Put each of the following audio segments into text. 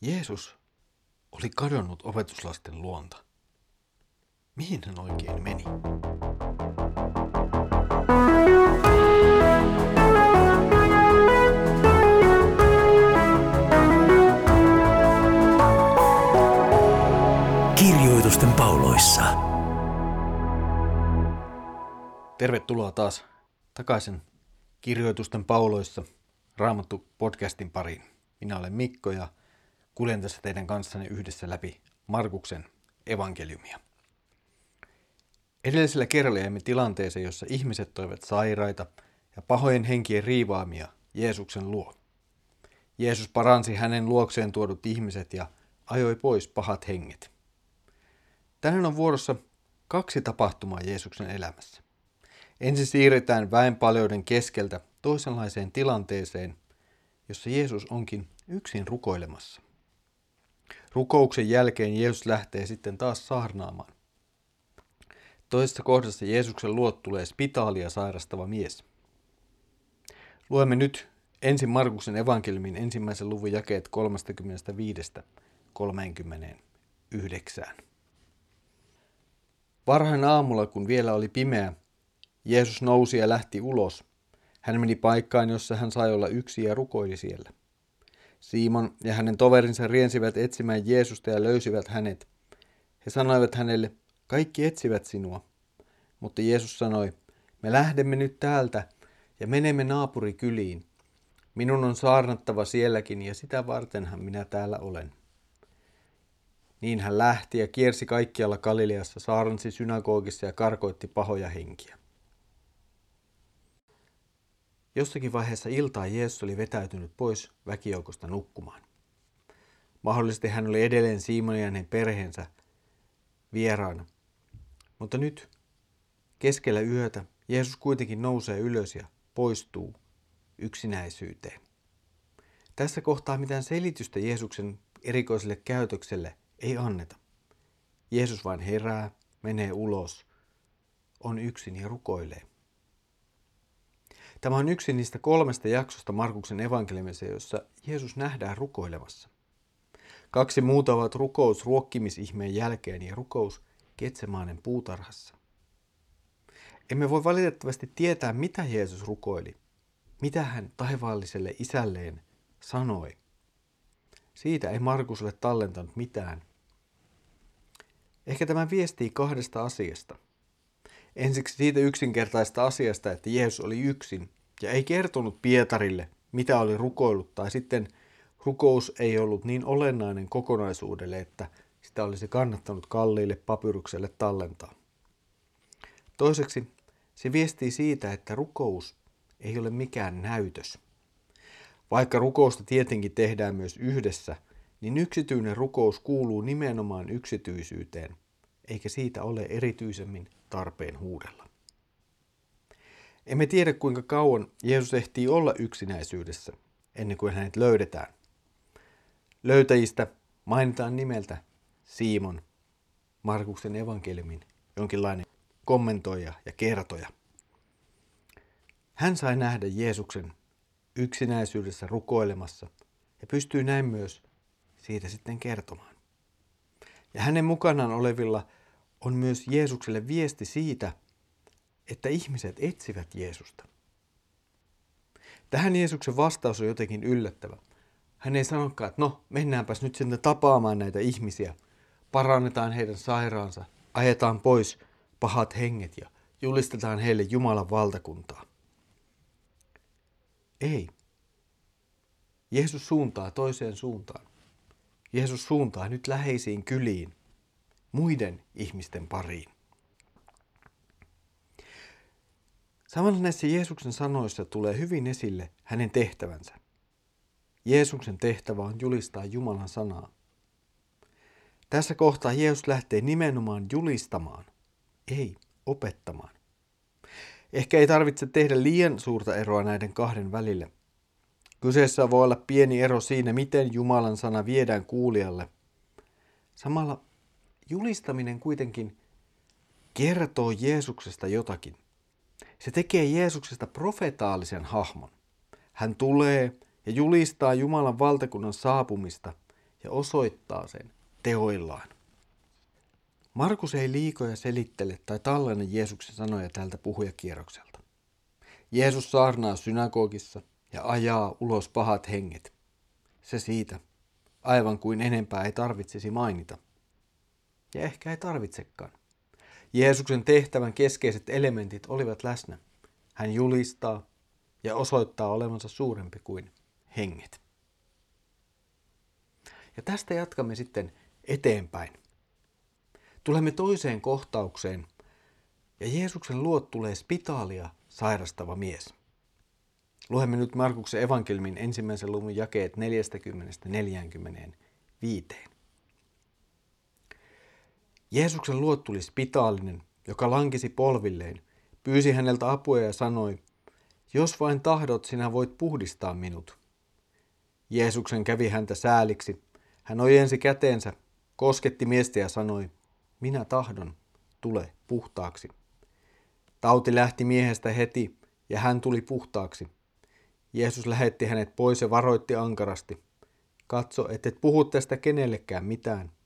Jeesus oli kadonnut opetuslasten luonta. Mihin hän oikein meni? Kirjoitusten pauloissa. Tervetuloa taas takaisin Kirjoitusten pauloissa Raamattu podcastin pariin. Minä olen Mikko ja kuljen tässä teidän kanssanne yhdessä läpi Markuksen evankeliumia. Edellisellä kerralla jäimme tilanteeseen, jossa ihmiset toivat sairaita ja pahojen henkien riivaamia Jeesuksen luo. Jeesus paransi hänen luokseen tuodut ihmiset ja ajoi pois pahat henget. Tänään on vuorossa kaksi tapahtumaa Jeesuksen elämässä. Ensin siirretään väenpaljouden keskeltä toisenlaiseen tilanteeseen, jossa Jeesus onkin yksin rukoilemassa. Rukouksen jälkeen Jeesus lähtee sitten taas saarnaamaan. Toisessa kohdassa Jeesuksen luot tulee spitaalia sairastava mies. Luemme nyt ensin Markuksen evankeliumin ensimmäisen luvun jakeet 35-39. Varhain aamulla, kun vielä oli pimeä, Jeesus nousi ja lähti ulos. Hän meni paikkaan, jossa hän sai olla yksi ja rukoili siellä. Simon ja hänen toverinsa riensivät etsimään Jeesusta ja löysivät hänet. He sanoivat hänelle, kaikki etsivät sinua. Mutta Jeesus sanoi, me lähdemme nyt täältä ja menemme naapurikyliin. Minun on saarnattava sielläkin ja sitä vartenhan minä täällä olen. Niin hän lähti ja kiersi kaikkialla Galileassa, saarnsi synagogissa ja karkoitti pahoja henkiä. Jossakin vaiheessa iltaa Jeesus oli vetäytynyt pois väkijoukosta nukkumaan. Mahdollisesti hän oli edelleen Simonin ja hänen perheensä vieraana. Mutta nyt keskellä yötä Jeesus kuitenkin nousee ylös ja poistuu yksinäisyyteen. Tässä kohtaa mitään selitystä Jeesuksen erikoiselle käytökselle ei anneta. Jeesus vain herää, menee ulos, on yksin ja rukoilee. Tämä on yksi niistä kolmesta jaksosta Markuksen evankeliumissa, jossa Jeesus nähdään rukoilemassa. Kaksi muuta ovat rukous ruokkimisihmeen jälkeen ja rukous Ketsemaanen puutarhassa. Emme voi valitettavasti tietää, mitä Jeesus rukoili, mitä hän taivaalliselle isälleen sanoi. Siitä ei Markus ole tallentanut mitään. Ehkä tämä viestii kahdesta asiasta – Ensiksi siitä yksinkertaista asiasta, että Jeesus oli yksin ja ei kertonut Pietarille, mitä oli rukoillut, tai sitten rukous ei ollut niin olennainen kokonaisuudelle, että sitä olisi kannattanut kalliille papyrukselle tallentaa. Toiseksi se viestii siitä, että rukous ei ole mikään näytös. Vaikka rukousta tietenkin tehdään myös yhdessä, niin yksityinen rukous kuuluu nimenomaan yksityisyyteen, eikä siitä ole erityisemmin tarpeen huudella. Emme tiedä kuinka kauan Jeesus ehtii olla yksinäisyydessä ennen kuin hänet löydetään. Löytäjistä mainitaan nimeltä Simon, Markuksen evankeliumin jonkinlainen kommentoija ja kertoja. Hän sai nähdä Jeesuksen yksinäisyydessä rukoilemassa ja pystyy näin myös siitä sitten kertomaan. Ja hänen mukanaan olevilla on myös Jeesukselle viesti siitä, että ihmiset etsivät Jeesusta. Tähän Jeesuksen vastaus on jotenkin yllättävä. Hän ei sanokaan, että no, mennäänpäs nyt sinne tapaamaan näitä ihmisiä, parannetaan heidän sairaansa, ajetaan pois pahat henget ja julistetaan heille Jumalan valtakuntaa. Ei. Jeesus suuntaa toiseen suuntaan. Jeesus suuntaa nyt läheisiin kyliin, muiden ihmisten pariin. Samalla näissä Jeesuksen sanoissa tulee hyvin esille hänen tehtävänsä. Jeesuksen tehtävä on julistaa Jumalan sanaa. Tässä kohtaa Jeesus lähtee nimenomaan julistamaan, ei opettamaan. Ehkä ei tarvitse tehdä liian suurta eroa näiden kahden välille. Kyseessä voi olla pieni ero siinä, miten Jumalan sana viedään kuulijalle. Samalla julistaminen kuitenkin kertoo Jeesuksesta jotakin. Se tekee Jeesuksesta profetaalisen hahmon. Hän tulee ja julistaa Jumalan valtakunnan saapumista ja osoittaa sen teoillaan. Markus ei liikoja selittele tai tallenna Jeesuksen sanoja tältä puhujakierrokselta. Jeesus saarnaa synagogissa ja ajaa ulos pahat henget. Se siitä, aivan kuin enempää ei tarvitsisi mainita. Ja ehkä ei tarvitsekaan. Jeesuksen tehtävän keskeiset elementit olivat läsnä. Hän julistaa ja osoittaa olevansa suurempi kuin henget. Ja tästä jatkamme sitten eteenpäin. Tulemme toiseen kohtaukseen, ja Jeesuksen luot tulee spitaalia sairastava mies. Luemme nyt Markuksen evankelmin ensimmäisen luvun jakeet 40-45. Jeesuksen luot tuli spitaalinen, joka lankisi polvilleen, pyysi häneltä apua ja sanoi, jos vain tahdot, sinä voit puhdistaa minut. Jeesuksen kävi häntä sääliksi. Hän ojensi käteensä, kosketti miestä ja sanoi, minä tahdon, tule puhtaaksi. Tauti lähti miehestä heti ja hän tuli puhtaaksi. Jeesus lähetti hänet pois ja varoitti ankarasti. Katso, et puhu tästä kenellekään mitään.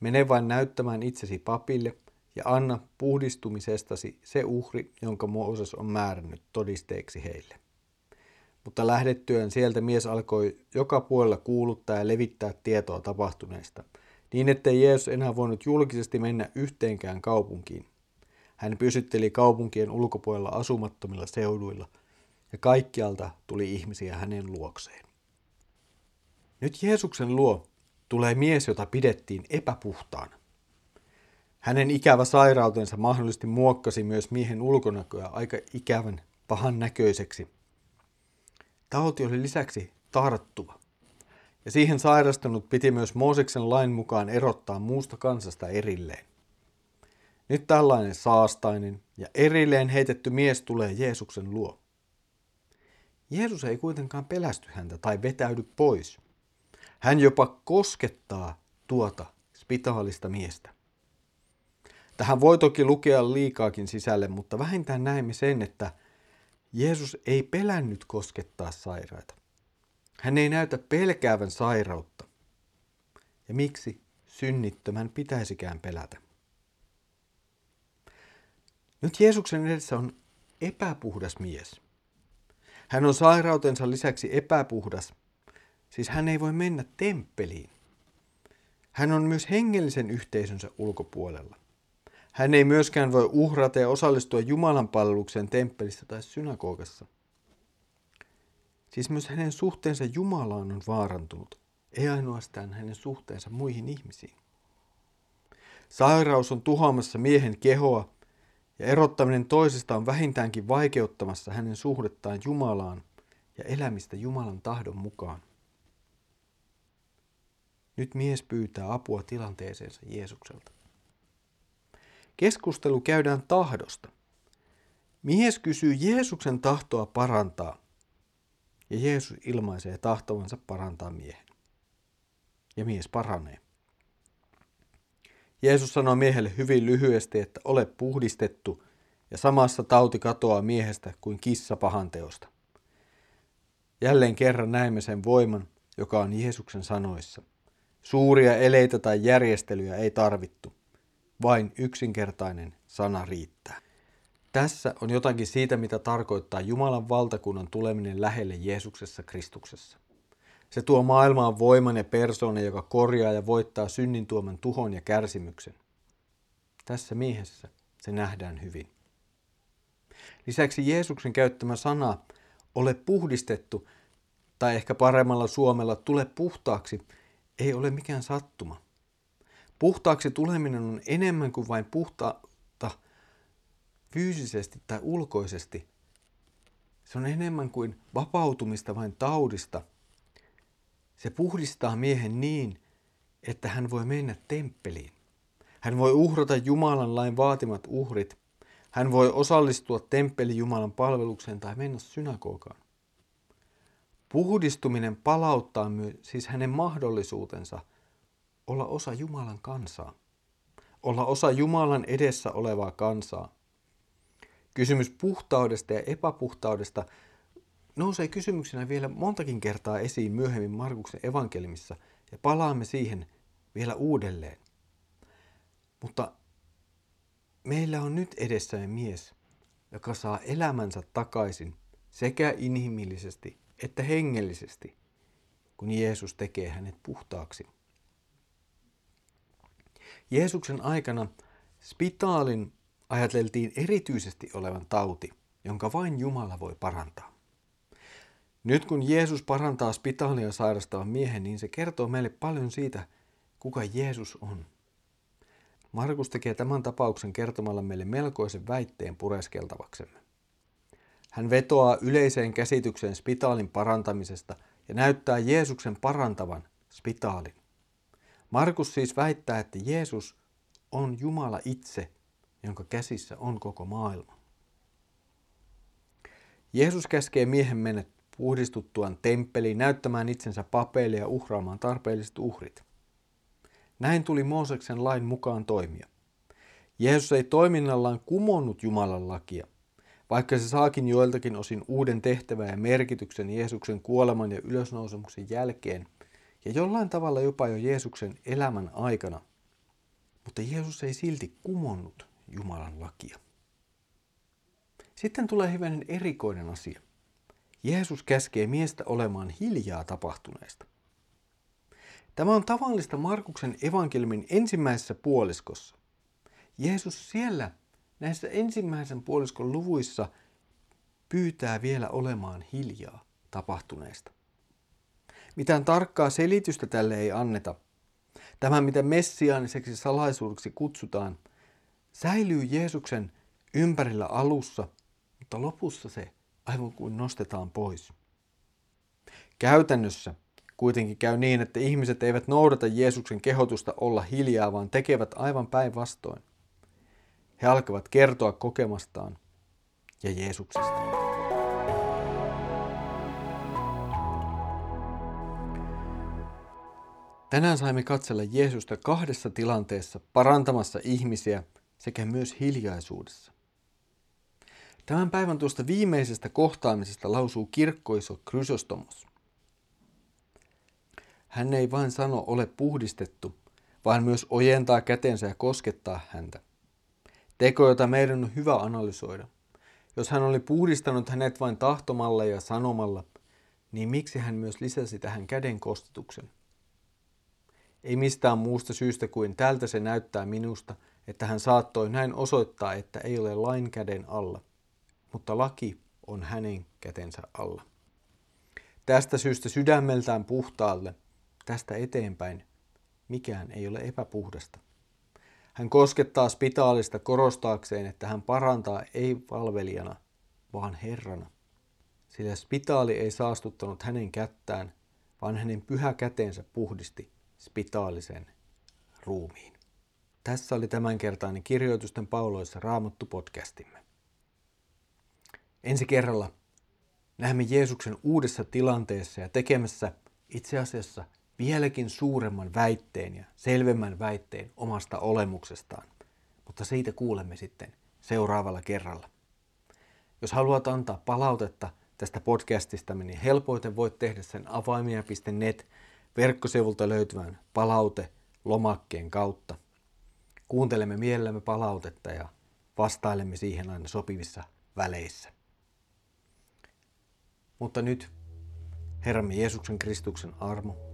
Mene vain näyttämään itsesi papille ja anna puhdistumisestasi se uhri, jonka Mooses on määrännyt todisteeksi heille. Mutta lähdettyään sieltä mies alkoi joka puolella kuuluttaa ja levittää tietoa tapahtuneesta, niin ettei Jeesus enää voinut julkisesti mennä yhteenkään kaupunkiin. Hän pysytteli kaupunkien ulkopuolella asumattomilla seuduilla, ja kaikkialta tuli ihmisiä hänen luokseen. Nyt Jeesuksen luo tulee mies, jota pidettiin epäpuhtaana. Hänen ikävä sairautensa mahdollisesti muokkasi myös miehen ulkonäköä aika ikävän pahan näköiseksi. Tauti oli lisäksi tarttuva, ja siihen sairastunut piti myös Mooseksen lain mukaan erottaa muusta kansasta erilleen. Nyt tällainen saastainen ja erilleen heitetty mies tulee Jeesuksen luo. Jeesus ei kuitenkaan pelästy häntä tai vetäydy pois. Hän jopa koskettaa tuota spitaalista miestä. Tähän voi toki lukea liikaakin sisälle, mutta vähintään näemme sen, että Jeesus ei pelännyt koskettaa sairaita. Hän ei näytä pelkäävän sairautta. Ja miksi synnittömän pitäisikään pelätä? Nyt Jeesuksen edessä on epäpuhdas mies. Hän on sairautensa lisäksi epäpuhdas, siis hän ei voi mennä temppeliin. Hän on myös hengellisen yhteisönsä ulkopuolella. Hän ei myöskään voi uhrata ja osallistua Jumalan palvelukseen temppelissä tai synagogassa. Siis myös hänen suhteensa Jumalaan on vaarantunut, ei ainoastaan hänen suhteensa muihin ihmisiin. Sairaus on tuhoamassa miehen kehoa ja erottaminen toisesta on vähintäänkin vaikeuttamassa hänen suhdettaan Jumalaan ja elämistä Jumalan tahdon mukaan. Nyt mies pyytää apua tilanteeseensa Jeesukselta. Keskustelu käydään tahdosta. Mies kysyy Jeesuksen tahtoa parantaa, ja Jeesus ilmaisee tahtovansa parantaa miehen. Ja mies paranee. Jeesus sanoo miehelle hyvin lyhyesti, että ole puhdistettu, ja samassa tauti katoaa miehestä kuin kissa pahanteosta. Jälleen kerran näemme sen voiman, joka on Jeesuksen sanoissa. Suuria eleitä tai järjestelyjä ei tarvittu. Vain yksinkertainen sana riittää. Tässä on jotakin siitä, mitä tarkoittaa Jumalan valtakunnan tuleminen lähelle Jeesuksessa Kristuksessa. Se tuo maailmaan voiman ja persoonan, joka korjaa ja voittaa synnin tuoman tuhon ja kärsimyksen. Tässä miehessä se nähdään hyvin. Lisäksi Jeesuksen käyttämä sana ole puhdistettu, tai ehkä paremmalla suomella tule puhtaaksi, ei ole mikään sattuma. Puhtaaksi tuleminen on enemmän kuin vain puhtautta fyysisesti tai ulkoisesti. Se on enemmän kuin vapautumista vain taudista. Se puhdistaa miehen niin, että hän voi mennä temppeliin. Hän voi uhrata Jumalan lain vaatimat uhrit. Hän voi osallistua temppeli Jumalan palvelukseen tai mennä synagogaan. Puhdistuminen palauttaa myös siis hänen mahdollisuutensa – olla osa Jumalan kansaa, olla osa Jumalan edessä olevaa kansaa. Kysymys puhtaudesta ja epäpuhtaudesta nousee kysymyksenä vielä montakin kertaa esiin myöhemmin Markuksen evankelmissa ja palaamme siihen vielä uudelleen. Mutta meillä on nyt edessämme mies, joka saa elämänsä takaisin sekä inhimillisesti että hengellisesti, kun Jeesus tekee hänet puhtaaksi. Jeesuksen aikana spitaalin ajateltiin erityisesti olevan tauti, jonka vain Jumala voi parantaa. Nyt kun Jeesus parantaa spitaalia sairastavan miehen, niin se kertoo meille paljon siitä, kuka Jeesus on. Markus tekee tämän tapauksen kertomalla meille melkoisen väitteen pureskeltavaksemme. Hän vetoaa yleiseen käsitykseen spitaalin parantamisesta ja näyttää Jeesuksen parantavan spitaalin. Markus siis väittää, että Jeesus on Jumala itse, jonka käsissä on koko maailma. Jeesus käskee miehen mennä puhdistuttuaan temppeliin näyttämään itsensä papeille ja uhraamaan tarpeelliset uhrit. Näin tuli Mooseksen lain mukaan toimia. Jeesus ei toiminnallaan kumonnut Jumalan lakia, vaikka se saakin joiltakin osin uuden tehtävän ja merkityksen Jeesuksen kuoleman ja ylösnousemuksen jälkeen, ja jollain tavalla jopa jo Jeesuksen elämän aikana. Mutta Jeesus ei silti kumonnut Jumalan lakia. Sitten tulee hyvän erikoinen asia. Jeesus käskee miestä olemaan hiljaa tapahtuneesta. Tämä on tavallista Markuksen evankeliumin ensimmäisessä puoliskossa. Jeesus siellä näissä ensimmäisen puoliskon luvuissa pyytää vielä olemaan hiljaa tapahtuneesta. Mitään tarkkaa selitystä tälle ei anneta. Tämä, mitä messiaaniseksi salaisuudeksi kutsutaan, säilyy Jeesuksen ympärillä alussa, mutta lopussa se aivan kuin nostetaan pois. Käytännössä kuitenkin käy niin, että ihmiset eivät noudata Jeesuksen kehotusta olla hiljaa, vaan tekevät aivan päinvastoin. He alkavat kertoa kokemastaan ja Jeesuksesta. Tänään saimme katsella Jeesusta kahdessa tilanteessa parantamassa ihmisiä sekä myös hiljaisuudessa. Tämän päivän tuosta viimeisestä kohtaamisesta lausuu kirkkoiso Krysostomos. Hän ei vain sano ole puhdistettu, vaan myös ojentaa kätensä ja koskettaa häntä. Teko, jota meidän on hyvä analysoida. Jos hän oli puhdistanut hänet vain tahtomalla ja sanomalla, niin miksi hän myös lisäsi tähän käden kostetuksen? Ei mistään muusta syystä kuin tältä se näyttää minusta, että hän saattoi näin osoittaa, että ei ole lain käden alla – mutta laki on hänen kätensä alla. Tästä syystä sydämeltään puhtaalle, tästä eteenpäin, mikään ei ole epäpuhdasta. Hän koskettaa spitaalista korostaakseen, että hän parantaa ei palvelijana, vaan Herrana. Sillä spitaali ei saastuttanut hänen kättään, vaan hänen pyhä käteensä puhdisti spitaalisen ruumiin. Tässä oli tämänkertainen kirjoitusten pauloissa raamattu podcastimme. Ensi kerralla näemme Jeesuksen uudessa tilanteessa ja tekemässä itse asiassa vieläkin suuremman väitteen ja selvemmän väitteen omasta olemuksestaan. Mutta siitä kuulemme sitten seuraavalla kerralla. Jos haluat antaa palautetta tästä podcastista, niin helpoiten voit tehdä sen avaimia.net verkkosivulta löytyvän palaute lomakkeen kautta. Kuuntelemme mielellämme palautetta ja vastailemme siihen aina sopivissa väleissä. Mutta nyt Herramme Jeesuksen Kristuksen armo,